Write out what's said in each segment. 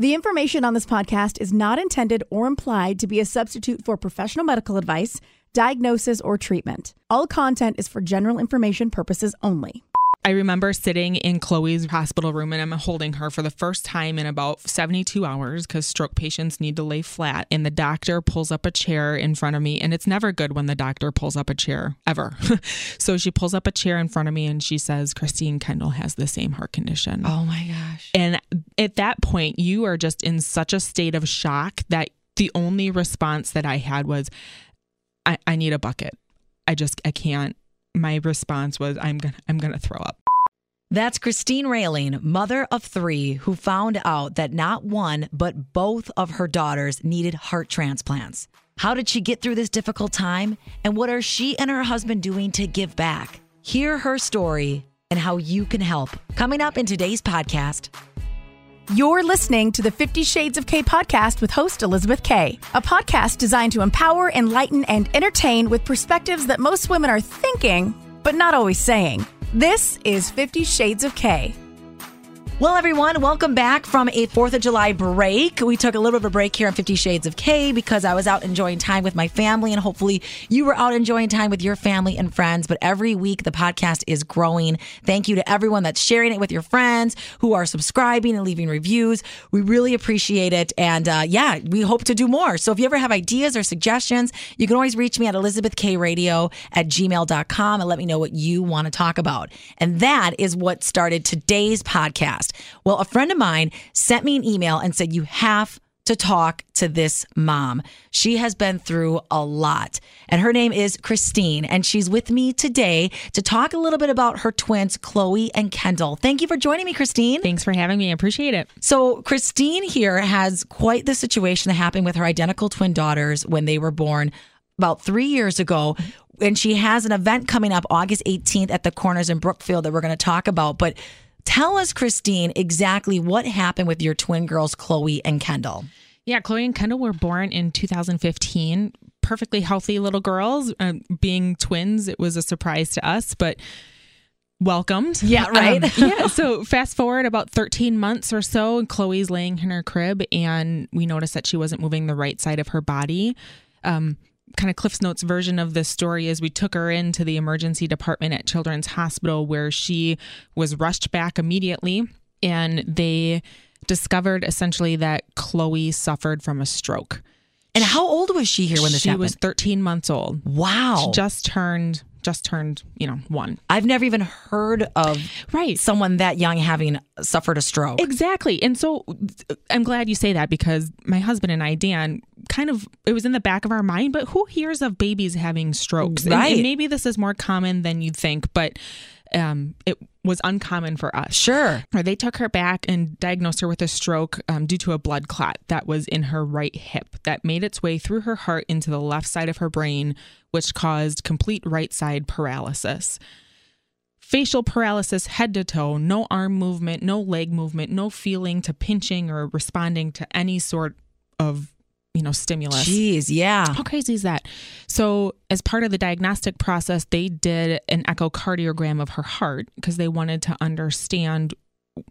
The information on this podcast is not intended or implied to be a substitute for professional medical advice, diagnosis, or treatment. All content is for general information purposes only. I remember sitting in Chloe's hospital room and I'm holding her for the first time in about 72 hours because stroke patients need to lay flat. And the doctor pulls up a chair in front of me. And it's never good when the doctor pulls up a chair, ever. so she pulls up a chair in front of me and she says, Christine Kendall has the same heart condition. Oh my gosh. And at that point, you are just in such a state of shock that the only response that I had was, I, I need a bucket. I just, I can't my response was i'm gonna i'm gonna throw up That's Christine Railing, mother of three, who found out that not one, but both of her daughters needed heart transplants. How did she get through this difficult time? And what are she and her husband doing to give back? Hear her story and how you can help. Coming up in today's podcast. You're listening to the 50 Shades of K podcast with host Elizabeth K, a podcast designed to empower, enlighten, and entertain with perspectives that most women are thinking, but not always saying. This is 50 Shades of K. Well, everyone, welcome back from a 4th of July break. We took a little bit of a break here on 50 Shades of K because I was out enjoying time with my family, and hopefully you were out enjoying time with your family and friends. But every week, the podcast is growing. Thank you to everyone that's sharing it with your friends, who are subscribing and leaving reviews. We really appreciate it. And uh, yeah, we hope to do more. So if you ever have ideas or suggestions, you can always reach me at elizabethkradio at gmail.com and let me know what you want to talk about. And that is what started today's podcast. Well, a friend of mine sent me an email and said, You have to talk to this mom. She has been through a lot. And her name is Christine. And she's with me today to talk a little bit about her twins, Chloe and Kendall. Thank you for joining me, Christine. thanks for having me i appreciate it So, Christine here has quite the situation that happened with her identical twin daughters when they were born about three years ago. And she has an event coming up August 18th at the Corners in Brookfield that we're going to talk about. But tell us, Christine, exactly what happened with your twin girls, Chloe and Kendall. Yeah, Chloe and Kendall were born in 2015. Perfectly healthy little girls. Uh, being twins, it was a surprise to us, but welcomed. Yeah, right. Um, yeah. So fast forward about 13 months or so, and Chloe's laying in her crib, and we noticed that she wasn't moving the right side of her body. Um, kind of Cliff's Notes version of this story is we took her into the emergency department at Children's Hospital where she was rushed back immediately, and they discovered essentially that Chloe suffered from a stroke. And how old was she here when this she happened? was 13 months old. wow. She just turned just turned, you know, one. I've never even heard of Right. someone that young having suffered a stroke. Exactly. And so I'm glad you say that because my husband and I, Dan, kind of, it was in the back of our mind, but who hears of babies having strokes? And- Right. And, maybe this is more common than you'd think, but um, it was uncommon for us. Sure. They took her back and diagnosed her with a stroke um, due to a blood clot that was in her right hip that made its way through her heart into the left side of her brain, which caused complete right side paralysis. Facial paralysis head to toe, no arm movement, no leg movement, no feeling to pinching or responding to any sort of, you know, stimulus. Jeez, yeah. How crazy is that? So, as part of the diagnostic process, they did an echocardiogram of her heart because they wanted to understand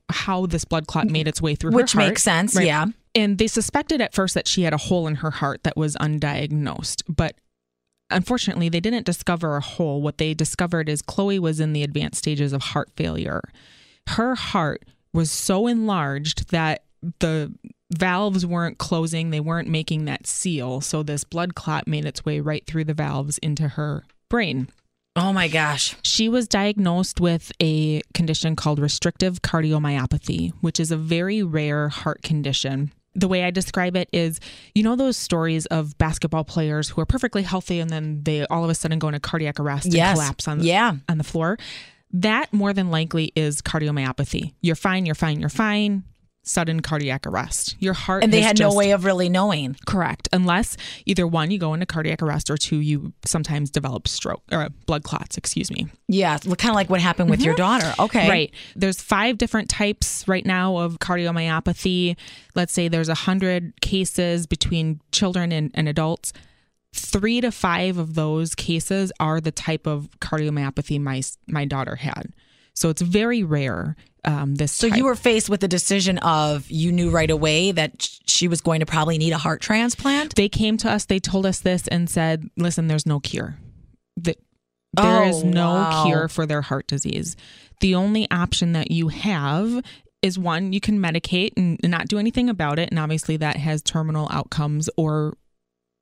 how this blood clot mm-hmm. made its way through Which her heart. makes sense, Right. yeah. And they suspected at first that she had a hole in her heart that was undiagnosed, but unfortunately, they didn't discover a hole. What they discovered is Chloe was in the advanced stages of heart failure. Her heart was so enlarged that the valves weren't closing, they weren't making that seal. So this blood clot made its way right through the valves into her brain. Oh my gosh. She was diagnosed with a condition called restrictive cardiomyopathy, which is a very rare heart condition. The way I describe it is you know those stories of basketball players who are perfectly healthy and then they all of a sudden go into cardiac arrest Yes. and collapse on the, Yeah. on the floor. That more than likely is cardiomyopathy. You're fine, you're fine, you're fine. Sudden cardiac arrest. Your heart And they had no way of really knowing. Correct. Unless either one, you go into cardiac arrest, or two, you sometimes develop stroke or blood clots, excuse me. Yeah, kind of like what happened with your daughter. Okay. Mm-hmm. Right. There's five different types right now of cardiomyopathy. Let's say there's a hundred cases between children and, and adults. Three to five of those cases are the type of cardiomyopathy my my daughter had. So it's very rare. Um, this So type. you were faced with the decision of you knew right away that she was going to probably need a heart transplant. they came to us they told us this and said listen there's no cure that there is Oh, no wow. cure for their heart disease the only option that you have is one you can medicate and not do anything about it and obviously that has terminal outcomes or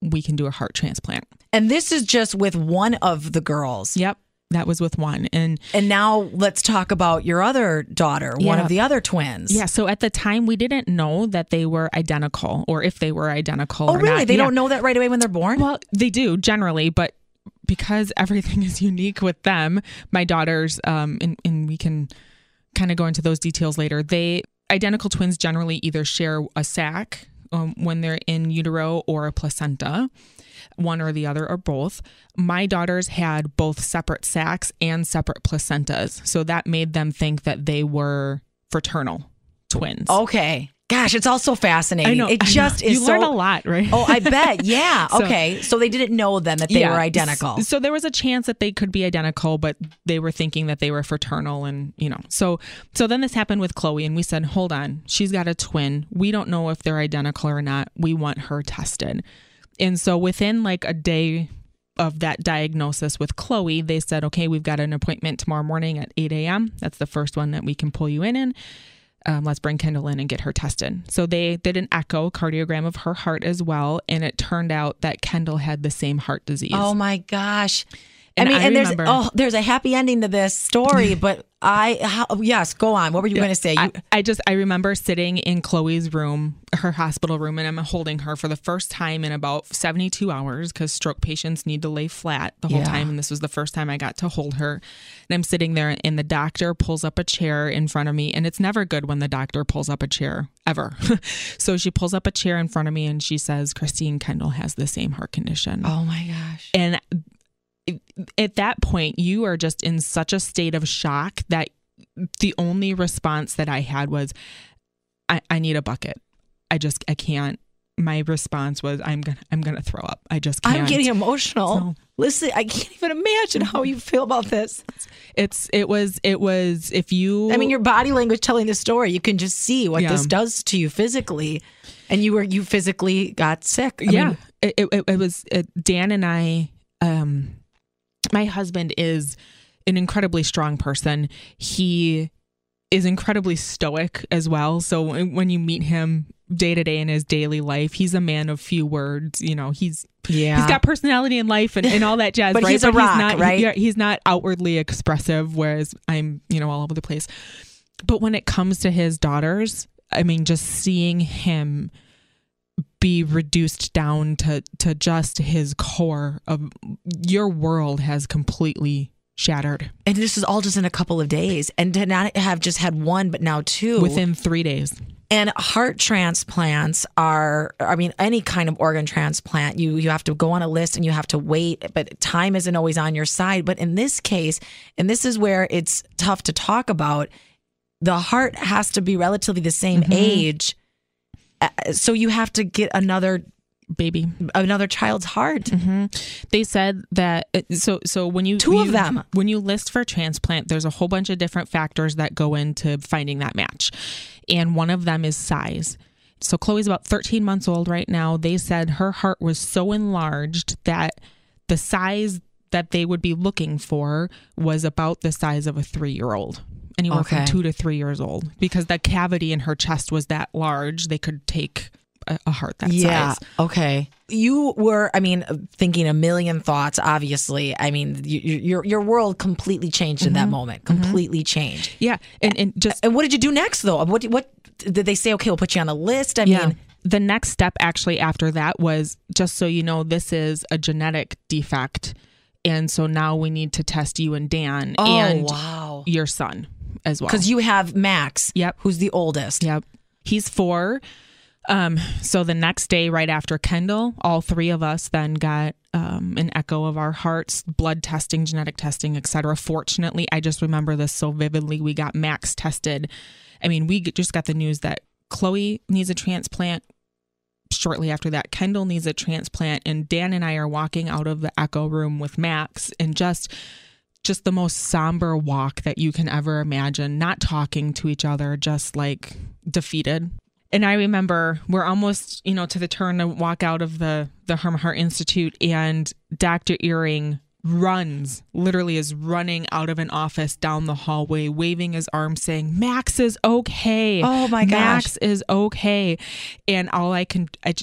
we can do a heart transplant And this is just with one of the girls. yep that was with one and And now let's talk about your other daughter, one of the other twins. yeah so at the time we didn't know that they were identical or if they were identical Oh, really? not. They Yeah. don't know that right away when they're born? Well, they do generally, but because everything is unique with them, my daughters, um, and, and we can kind of go into those details later. They identical twins generally either share a sac um, when they're in utero or a placenta, one or the other or both. My daughters had both separate sacs and separate placentas, so that made them think that they were fraternal twins. okay. Gosh, it's all so fascinating. I know. It I know. just is You so learn a lot, right? Oh, I bet. Yeah. So- okay. So they didn't know then that they Yeah. were identical. So there was a chance that they could be identical, but they were thinking that they were fraternal and, you know. So so then this happened with Chloe and we said, "Hold on. She's got a twin. We don't know if they're identical or not. We want her tested." And so within like a day of that diagnosis with Chloe, they said, "Okay, we've got an appointment tomorrow morning at 8 a.m. That's the first one that we can pull you in in." um, let's bring Kendall in and get her tested. So they did an echo cardiogram of her heart as well, and it turned out that Kendall had the same heart disease. Oh my gosh. And I mean, I and there's oh, there's a happy ending to this story, but I how, yes, go on. What were you going to say? You, I, I just I remember sitting in Chloe's room, her hospital room, and I'm holding her for the first time in about 72 hours because stroke patients need to lay flat the whole Yeah. time, and this was the first time I got to hold her. And I'm sitting there, and the doctor pulls up a chair in front of me, and it's never good when the doctor pulls up a chair ever. so she pulls up a chair in front of me, and she says, "Christine Kendall has the same heart condition." oh my gosh. And at that point, you are just in such a state of shock that the only response that I had was, I, I need a bucket. I just, I can't. My response was, I'm gonna, I'm gonna throw up. I just can't. I'm getting emotional. So- Listen, I can't even imagine how you feel about this. It's, it was, it was. If you, I mean, your body language telling the story, you can just see what Yeah. this does to you physically, and you were you physically got sick. I yeah, mean, it, it, it was it, Dan and I. Um, my husband is an incredibly strong person. He is incredibly stoic as well. So when you meet him day to day in his daily life, he's a man of few words. You know, he's yeah. he's got personality in life and, and all that jazz. But right? he's a rock, not, right? yeah, he's not outwardly expressive, whereas I'm, you know, all over the place. But when it comes to his daughters, I mean, just seeing him be reduced down to to just his core of your world has completely shattered and this is all just in a couple of days, and to not have just had one, but now two within three days. And heart transplants are, I mean, any kind of organ transplant, you you have to go on a list and you have to wait, but time isn't always on your side. But in this case, and this is where it's tough to talk about, the heart has to be relatively the same Mm-hmm. age, so you have to get another Baby, another child's heart. they said that uh, so so when you Two of you- them. when you list for transplant there's a whole bunch of different factors that go into finding that match. And one of them is size. So chloe's about 13 months old right now. They said her heart was so enlarged that the size that they would be looking for was about the size of a three-year-old anywhere Okay. from two to three years old because the cavity in her chest was that large they could take a, a heart that Yeah. size Okay. You were, I mean, thinking a million thoughts. Obviously, I mean, you, your your world completely changed in Mm-hmm. that moment. Completely changed. yeah and, and just And what did you do next, though? What what did they say? Okay, we'll put you on a list. I mean, the next step actually after that was just so you know, this is a genetic defect. And so now we need to test you and Dan oh and wow, your son as well. because you have Max, Yep. who's the oldest. Yep. He's four. Um, so the next day, right after Kendall, all three of us then got um, an echo of our hearts, blood testing, genetic testing, etc. Fortunately, I just remember this so vividly. We got Max tested. I mean, we just got the news that Chloe needs a transplant. Shortly after that, Kendall needs a transplant, and Dan and I are walking out of the echo room with Max, and just just the most somber walk that you can ever imagine. Not talking to each other, just like defeated and I remember we're almost, you know, to the turn to walk out of the the Herma Heart Institute, and Dr. Earing runs, literally is running out of an office down the hallway, waving his arm, saying, "Max is okay. Oh my gosh, Max is okay." And all I can, I,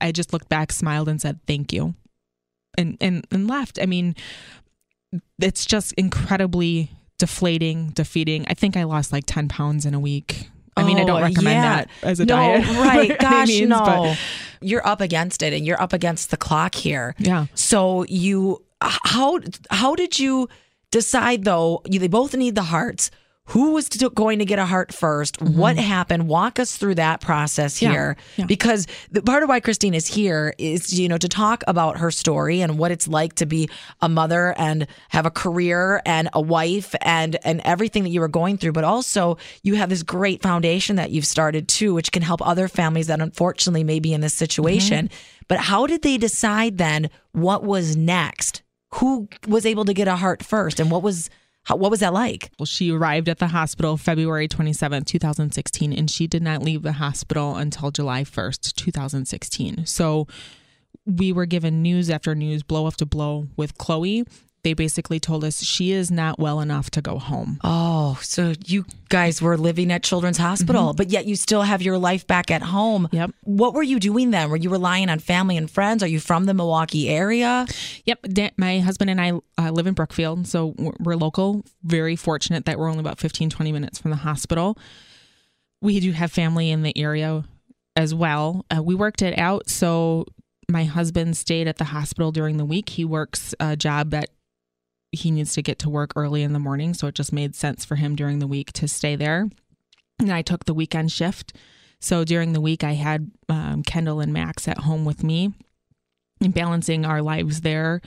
I just looked back, smiled, and said, "Thank you," and and and left. I mean, it's just incredibly deflating, defeating. I think I lost like ten pounds in a week I mean, I don't oh, recommend yeah. that as a no, diet. Right. Gosh, means, no. But. You're up against it and you're up against the clock here. Yeah. So you how how did you decide though? You, they both need the hearts who was going to get a heart 1st mm-hmm. What happened? Walk us through that process here, yeah, yeah. because the part of why Christine is here is you know to talk about her story and what it's like to be a mother and have a career and a wife and and everything that you were going through, but also you have this great foundation that you've started too, which can help other families that unfortunately may be in this situation. Mm-hmm. But how did they decide then what was next? Who was able to get a heart first, and what was how, what was that like? Well, she arrived at the hospital February 27th, 2016, and she did not leave the hospital until July 1st, 2016. So we were given news after news, blow after blow with Chloe they basically told us she is not well enough to go home. Oh, so you guys were living at Children's Hospital, mm-hmm. but yet you still have your life back at home. Yep. What were you doing then? Were you relying on family and friends? Are you from the Milwaukee area? Yep. My husband and I uh, live in Brookfield, so we're local. Very fortunate that we're only about 15, 20 minutes from the hospital. We do have family in the area as well. Uh, we worked it out. So my husband stayed at the hospital during the week. He works a job that he needs to get to work early in the morning. So it just made sense for him during the week to stay there. And I took the weekend shift. So during the week, I had um, Kendall and Max at home with me and balancing our lives there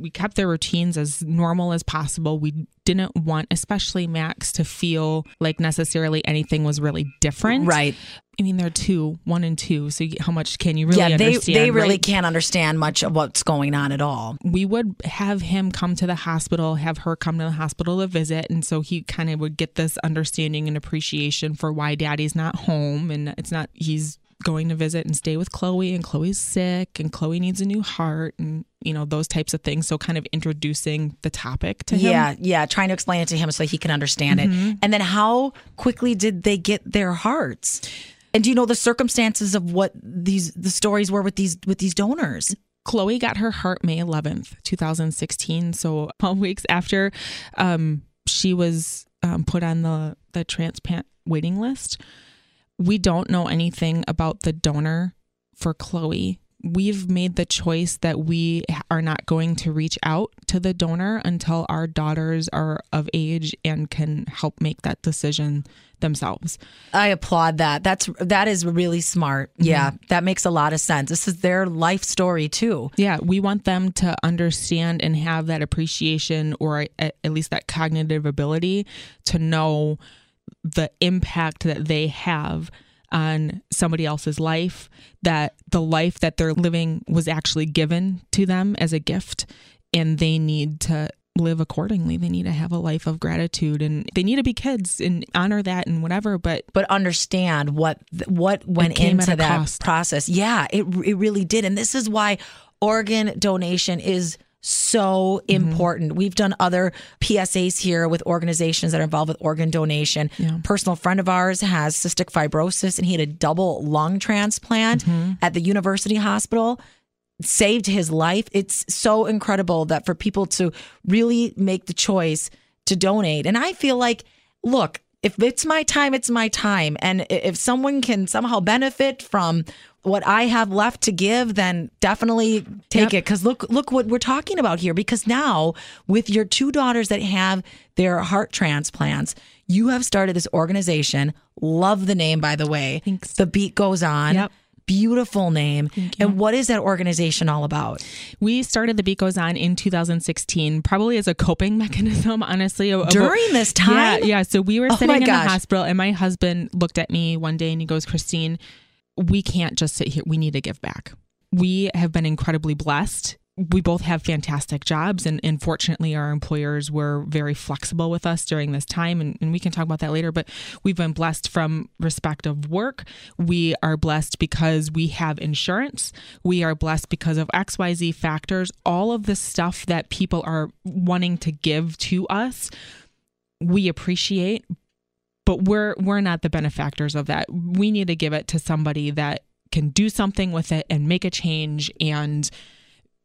we kept their routines as normal as possible. We didn't want, especially Max, to feel like necessarily anything was really different. Right. I mean, they're two, one and two. So how much can you really yeah, they, they really right? can't understand much of what's going on at all. We would have him come to the hospital, have her come to the hospital to visit. And so he kind of would get this understanding and appreciation for why daddy's not home. And it's not, he's going to visit and stay with Chloe and Chloe's sick and Chloe needs a new heart and you know those types of things. So kind of introducing the topic to him. Yeah yeah trying to explain it to him so he can understand mm-hmm. it and then how quickly did they get their hearts? And do you know the circumstances of what these the stories were with these with these donors? Chloe got her heart May 11th 2016 so 12 weeks after um, she was um, put on the the transplant waiting list we don't know anything about the donor for Chloe. We've made the choice that we are not going to reach out to the donor until our daughters are of age and can help make that decision themselves. I applaud that. That's that is really smart. Mm-hmm. Yeah, that makes a lot of sense. This is their life story too. Yeah, we want them to understand and have that appreciation or at least that cognitive ability to know the impact that they have on somebody else's life, that the life that they're living was actually given to them as a gift, and they need to live accordingly. They need to have a life of gratitude and they need to be kids and honor that and whatever, but but understand what what went into that cost. process. Yeah, it it really did. And this is why organ donation is so mm-hmm. important. We've done other PSAs here with organizations that are involved with organ donation. Yeah. Personal friend of ours has cystic fibrosis and he had a double lung transplant mm-hmm. at the university hospital. Saved his life. It's so incredible that for people to really make the choice to donate. And I feel like, look, if it's my time, it's my time. And if someone can somehow benefit from what I have left to give, then definitely take yep. it. Because look, look what we're talking about here. Because now, with your two daughters that have their heart transplants, you have started this organization, Love the name, by the way. Thanks. The beat goes on. Yep. Beautiful name. And what is that organization all about? We started the Beat Goes On in 2016, probably as a coping mechanism, honestly. During this time? Yeah, yeah. So we were Oh sitting in gosh. the hospital, and my husband looked at me one day and he goes, Christine, we can't just sit here. We need to give back. We have been incredibly blessed. We both have fantastic jobs, and, and fortunately, our employers were very flexible with us during this time. And, and we can talk about that later, but we've been blessed from respect of work. We are blessed because we have insurance. We are blessed because of XYZ factors. All of the stuff that people are wanting to give to us, we appreciate, but we're we're not the benefactors of that. We need to give it to somebody that can do something with it and make a change and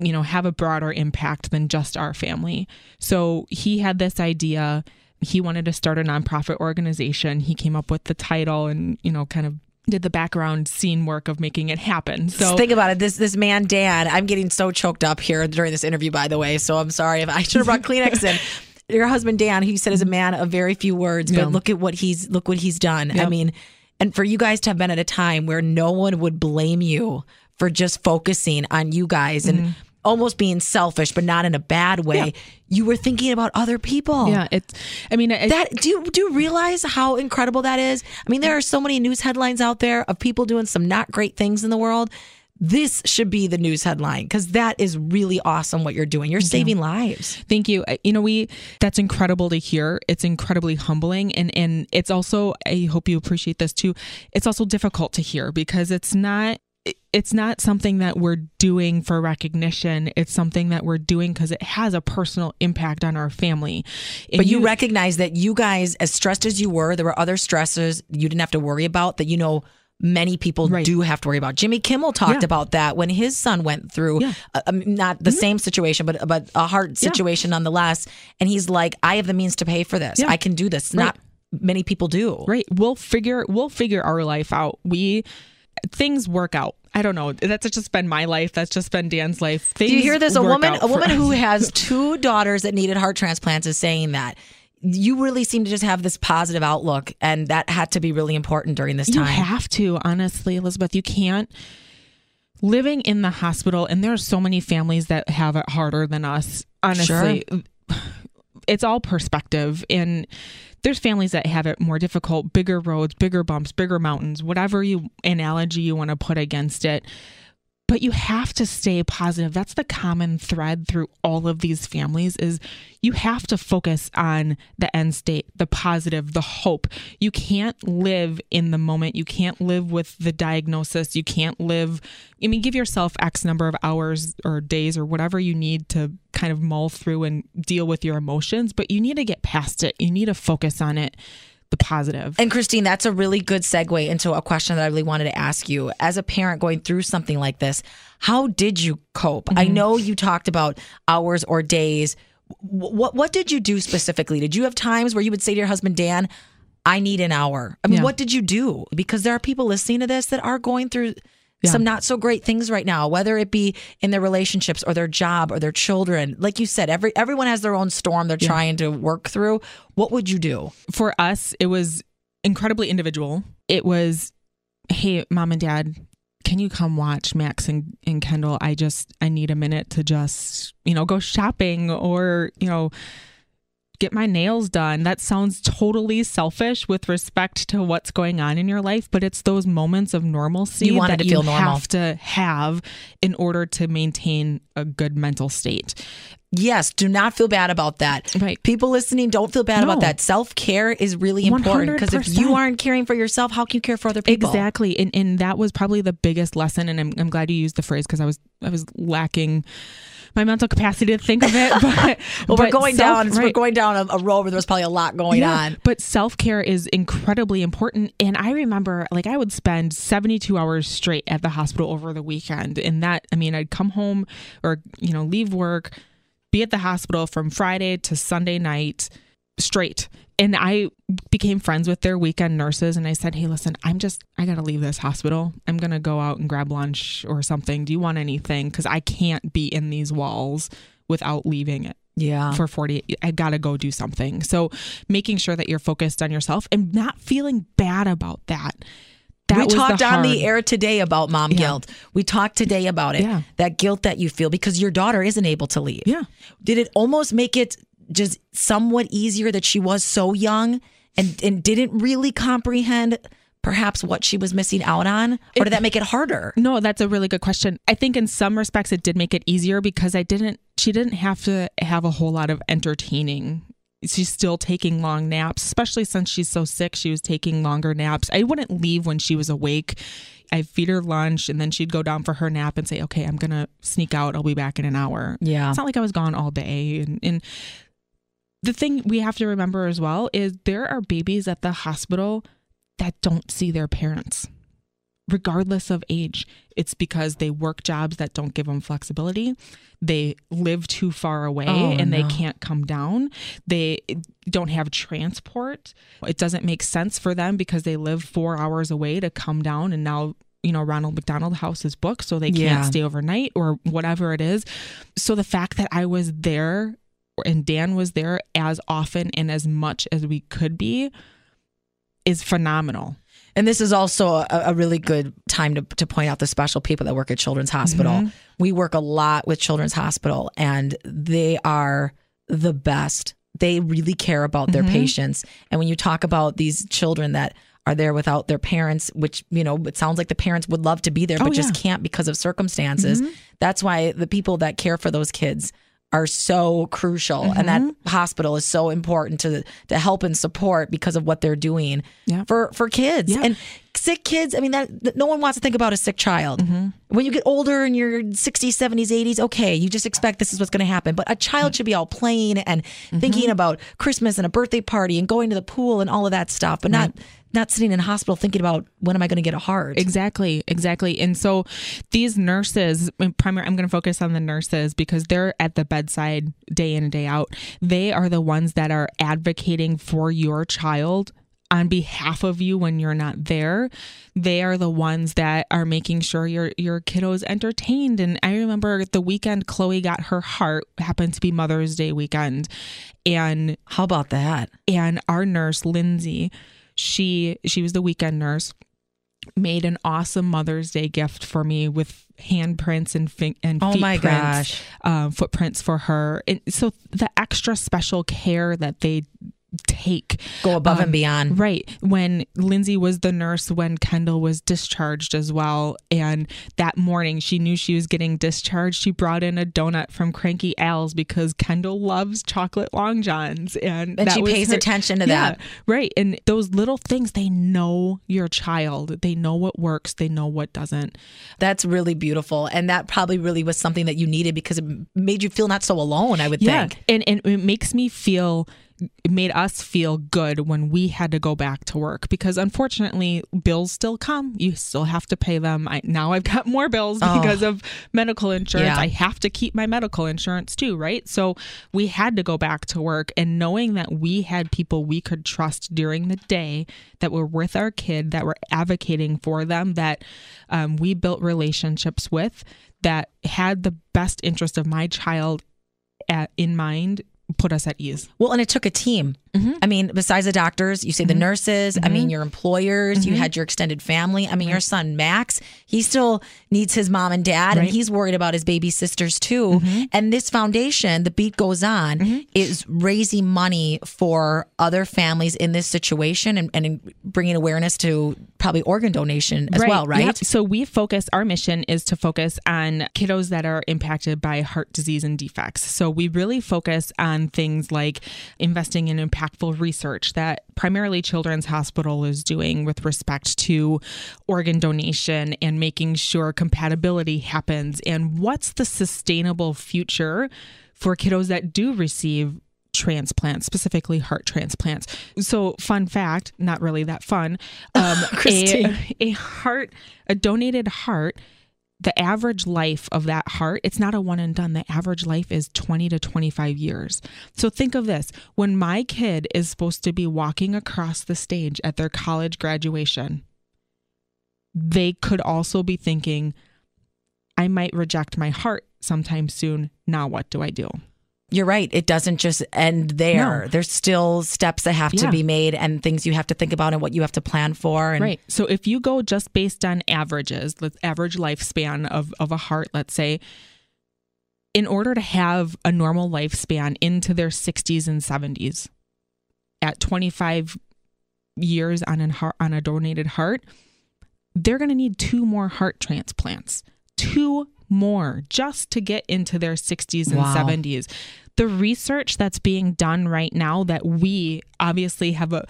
you know have a broader impact than just our family. So he had this idea. He wanted to start a nonprofit organization. He came up with the title and you know kind of did the background scene work of making it happen. So think about it. This this man Dan, I'm getting so choked up here during this interview, by the way. So I'm sorry if I should have brought Kleenex in. Your husband Dan, he said is a man of very few words, but look at what he's look what he's done. I mean, and for you guys to have been at a time where no one would blame you for just focusing on you guys and mm-hmm. Almost being selfish, but not in a bad way. Yeah. You were thinking about other people. yeah, it's I mean it, That do you, do you realize how incredible that is? I mean, there are so many news headlines out there of people doing some not great things in the world. This should be the news headline because that is really awesome what you're doing. You're saving lives. Thank you. Uh, You know, we that's incredible to hear. It's incredibly humbling and and it's also I hope you appreciate this too. It's also difficult to hear because it's not it's not something that we're doing for recognition. It's something that we're doing because it has a personal impact on our family. But you, recognize that you guys, as stressed as you were, there were other stressors you didn't have to worry about that you know many people Right. do have to worry about. Jimmy Kimmel talked Yeah. about that when his son went through Yeah. Mm-hmm. uh, um, not the same situation, but but a hard situation nonetheless. And he's like, I have the means to pay for this. Yeah. I can do this. Not many people do. Right. We'll figure we'll figure our life out. We things work out. I don't know. That's just been my life. That's just been Dan's life. Things Do you hear this? A woman, a woman who has two daughters that needed heart transplants is saying that. You really seem to just have this positive outlook, and that had to be really important during this time. You have to, honestly, Elizabeth. You can't living in the hospital, and there are so many families that have it harder than us. Honestly, it's all perspective, and there's families that have it more difficult, bigger roads, bigger bumps, bigger mountains, whatever you analogy you want to put against it. But you have to stay positive. That's the common thread through all of these families is you have to focus on the end state, the positive, the hope. You can't live in the moment. You can't live with the diagnosis. You can't live I mean give yourself x number of hours or days or whatever you need to kind of mull through and deal with your emotions, but you need to get past it. You need to focus on it, the positive. And Christine, that's a really good segue into a question that I really wanted to ask you. As a parent going through something like this, how did you cope? I Mm-hmm. know you talked about hours or days. What what did you do specifically? Did you have times where you would say to your husband, Dan, I need an hour? I mean, Yeah. what did you do? Because there are people listening to this that are going through some not so great things right now, whether it be in their relationships or their job or their children. Like you said, every everyone has their own storm they're trying to work through. What would you do? for us, it was incredibly individual. It was, hey, mom and dad, can you come watch Max and, and Kendall? I just, I need a minute to just, you know, go shopping or, you know, get my nails done. That sounds totally selfish with respect to what's going on in your life, but it's those moments of normalcy You that to feel you normal. have to have in order to maintain a good mental state. Yes, do not feel bad about that. Right. People listening, don't feel bad about that. Self care is really important because if you aren't caring for yourself, how can you care for other people? Exactly. And and that was probably the biggest lesson and I'm I'm glad you used the phrase because I was I was lacking my mental capacity to think of it. But Well, we're going self- down. We're going down a, a road where there's probably a lot going Yeah, on. But self care is incredibly important. And I remember, like, I would spend 72 hours straight at the hospital over the weekend. And that, I mean, I'd come home or, you know, leave work, be at the hospital from Friday to Sunday night straight. And I became friends with their weekend nurses. And I said, Hey, listen, I'm just, I got to leave this hospital. I'm going to go out and grab lunch or something. Do you want anything? Because I can't be in these walls without leaving it Yeah. for 48 i gotta go do something so making sure that you're focused on yourself and not feeling bad about that that we talked on the air today about mom Yeah. guilt. We talked today about it. Yeah. That guilt that you feel because your daughter isn't able to leave. Yeah. Did it almost make it just somewhat easier that she was so young and, and didn't really comprehend perhaps what she was missing out on? Or did that make it harder? No, that's a really good question. I think in some respects it did make it easier because I didn't she didn't have to have a whole lot of entertaining. She's still taking long naps, especially since she's so sick. She was taking longer naps. I wouldn't leave when she was awake. I'd feed her lunch and then she'd go down for her nap and say, Okay, I'm gonna sneak out. I'll be back in an hour. Yeah. It's not like I was gone all day. And, and the thing we have to remember as well is there are babies at the hospital that don't see their parents, regardless of age. It's because they work jobs that don't give them flexibility. They live too far away Oh, and they can't come down. They don't have transport. It doesn't make sense for them because they live four hours away to come down and now. You know, Ronald McDonald House is booked, so they can't Yeah. stay overnight or whatever it is. So the fact that I was there and Dan was there as often and as much as we could be is phenomenal. And this is also a, a really good time to, to point out the special people that work at Children's Hospital. Mm-hmm. We work a lot with Children's Hospital, and they are the best. They really care about their Mm-hmm. patients. And when you talk about these children that are there without their parents, which, you know, it sounds like the parents would love to be there, but Oh, just yeah. Mm-hmm. can't because of circumstances. That's why the people that care for those kids are so crucial and that Mm-hmm. hospital is so important to to help and support because of what they're doing Yeah. for for kids Yeah. and sick kids i mean that, that no one wants to think about a sick child Mm-hmm. when you get older and you're 60s 70s 80s okay you just expect this is what's going to happen but a child should be all playing and thinking Mm-hmm. about christmas and a birthday party and going to the pool and all of that stuff but not not sitting in hospital thinking about when am i going to get a heart Exactly, exactly. And so these nurses, primary, I'm going to focus on the nurses because they're at the bedside day in and day out. They are the ones that are advocating for your child on behalf of you when you're not there. They are the ones that are making sure your your kiddo is entertained. And I remember the weekend Chloe got her heart happened to be Mother's Day weekend, and how about that and our nurse Lindsay, she she was the weekend nurse, made an awesome Mother's Day gift for me with handprints and fin- and Oh feet my prints, gosh. um, footprints for her. And so the extra special care that they take go above um, and beyond Right. When Lindsay was the nurse when Kendall was discharged as well. And that morning she knew she was getting discharged. She brought in a donut from Cranky Al's because Kendall loves chocolate long johns. And, And that she pays her- attention to Yeah, that. Right. And those little things, they know your child. They know what works. They know what doesn't. that's really beautiful and that probably really was something that you needed because it made you feel not so alone i would think And and it makes me feel it made us feel good when we had to go back to work because unfortunately bills still come. You still have to pay them. I now I've got more bills because of medical insurance. Yeah. I have to keep my medical insurance too, right? So we had to go back to work and knowing that we had people we could trust during the day that were with our kid that were advocating for them that um, we built relationships with that had the best interest of my child at, in mind put us at ease. Well, and it took a team. Mm-hmm. I mean, besides the doctors, you say the nurses, I mean, your employers, Mm-hmm. you had your extended family. I mean, your son, Max, he still needs his mom and dad, and Right. Mm-hmm. he's worried about his baby sisters too. And this foundation, The Beat Goes On, is raising money for other families in this situation and, and bringing awareness to probably organ donation as well, right? Yep. So we focus, our mission is to focus on kiddos that are impacted by heart disease and defects. So we really focus on things like investing in impactful research that primarily Children's Hospital is doing with respect to organ donation and making sure compatibility happens. And what's the sustainable future for kiddos that do receive transplants, specifically heart transplants. So, fun fact, not really that fun. Um, a, a heart, a donated heart, the average life of that heart, it's not a one and done. The average life is 20 to 25 years. So, think of this when my kid is supposed to be walking across the stage at their college graduation, they could also be thinking, I might reject my heart sometime soon. Now, what do I do? You're right. It doesn't just end there. No. There's still steps that have to be made and things you have to think about and what you have to plan for. And Right. So if you go just based on averages, the average lifespan of, of a heart, let's say, in order to have a normal lifespan into their 60s and 70s, at 25 years on a heart, on a donated heart, they're going to need two more heart transplants. Two more just to get into their 60s and Wow. 70s. The research that's being done right now that we obviously have a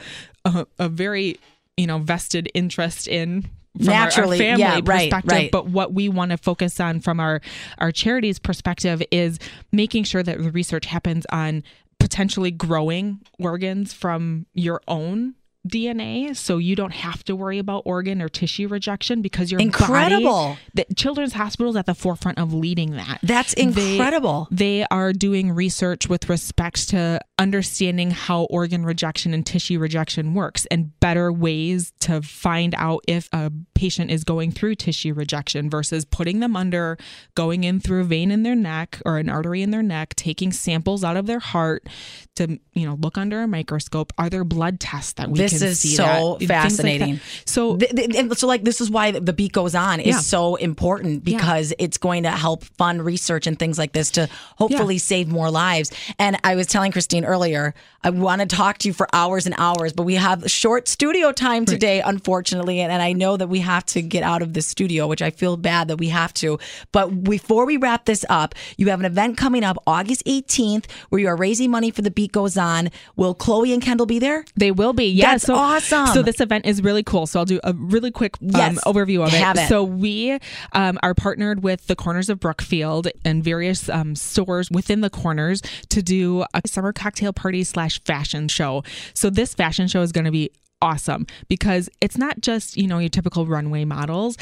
a, a very, you know, vested interest in from our- our, Naturally, family yeah, right, perspective, right. but what we want to focus on from our our charity's perspective is making sure that the research happens on potentially growing organs from your own DNA so you don't have to worry about organ or tissue rejection because your Incredible. body the children's hospitals at the forefront of leading that That's They- incredible. they are doing research with respect to understanding how organ rejection and tissue rejection works and better ways to find out if a patient is going through tissue rejection versus putting them under, going in through a vein in their neck or an artery in their neck, taking samples out of their heart to, you know, look under a microscope. Are there blood tests that we This can is so that? Things like fascinating. So and so like this is why the beat goes on is Yeah. so important because it's going to help fund research and things like this to hopefully save more lives and i was telling christine earlier i want to talk to you for hours and hours but we have short studio time today unfortunately and, and i know that we have to get out of the studio which i feel bad that we have to but before we wrap this up you have an event coming up august 18th where you are raising money for the beat goes on will chloe and kendall be there They will be. Yeah. That's so, awesome. So this event is really cool. So I'll do a really quick um, Yes. overview of it. Have it. So we um, are partnered with the Corners of Brookfield and various um, stores within the corners to do a summer cocktail party slash fashion show. So this fashion show is going to be awesome because it's not just you know your typical runway models.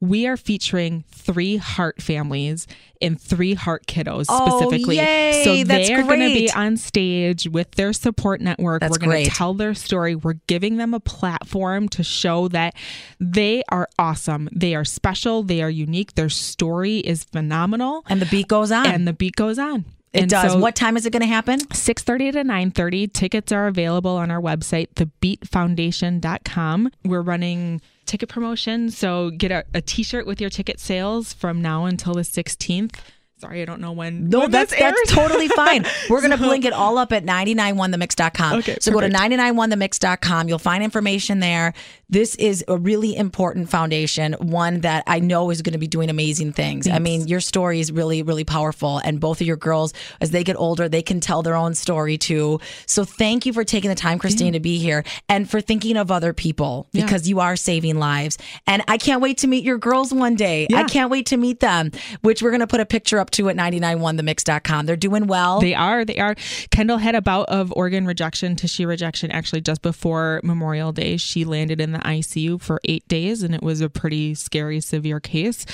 We are featuring three heart families and three heart kiddos Oh, specifically. yay, so they are going to be on stage with their support network. That's We're going to tell their story. We're giving them a platform to show that they are awesome. They are special. They are unique. Their story is phenomenal. and the beat goes on And the beat goes on. It And does. so what time is it going to happen? 6.30 to 9.30 tickets are available on our website thebeatfoundation.com we're running ticket promotion. So get a, a t-shirt with your ticket sales from now until the 16th sorry i don't know when No, when that's that's totally fine. We're gonna link it all up at 991themix.com. Okay, so go to perfect. 991themix.com. You'll find information there. This is a really important foundation, one that I know is going to be doing amazing things. I mean, your story is really, really powerful, and both of your girls, as they get older, they can tell their own story too. So thank you for taking the time, Christine, to be here and for thinking of other people Yeah. because you are saving lives. And I can't wait to meet your girls one day. I can't wait to meet them, which we're going to put a picture up to at 991themix.com. They're doing well. They are. They are. Kendall had a bout of organ rejection, tissue rejection, actually just before Memorial Day. She landed in the ICU for eight days, and it was a pretty scary, severe case.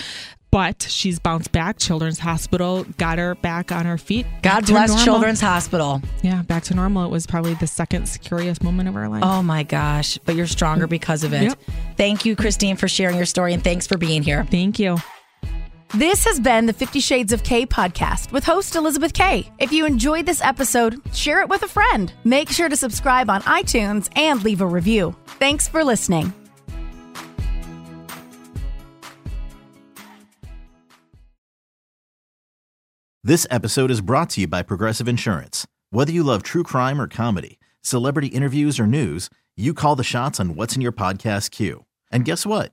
But she's bounced back. Children's Hospital got her back on her feet. God bless. Children's Hospital. Yeah, back to normal. It was probably the second scariest moment of our life. Oh my gosh, but you're stronger because of it. Yep. Thank you, Christine, for sharing your story and thanks for being here. Thank you. This has been the Fifty Shades of K podcast with host Elizabeth K. If you enjoyed this episode, share it with a friend. Make sure to subscribe on iTunes and leave a review. Thanks for listening. This episode is brought to you by Progressive Insurance. Whether you love true crime or comedy, celebrity interviews or news, you call the shots on what's in your podcast queue. And guess what?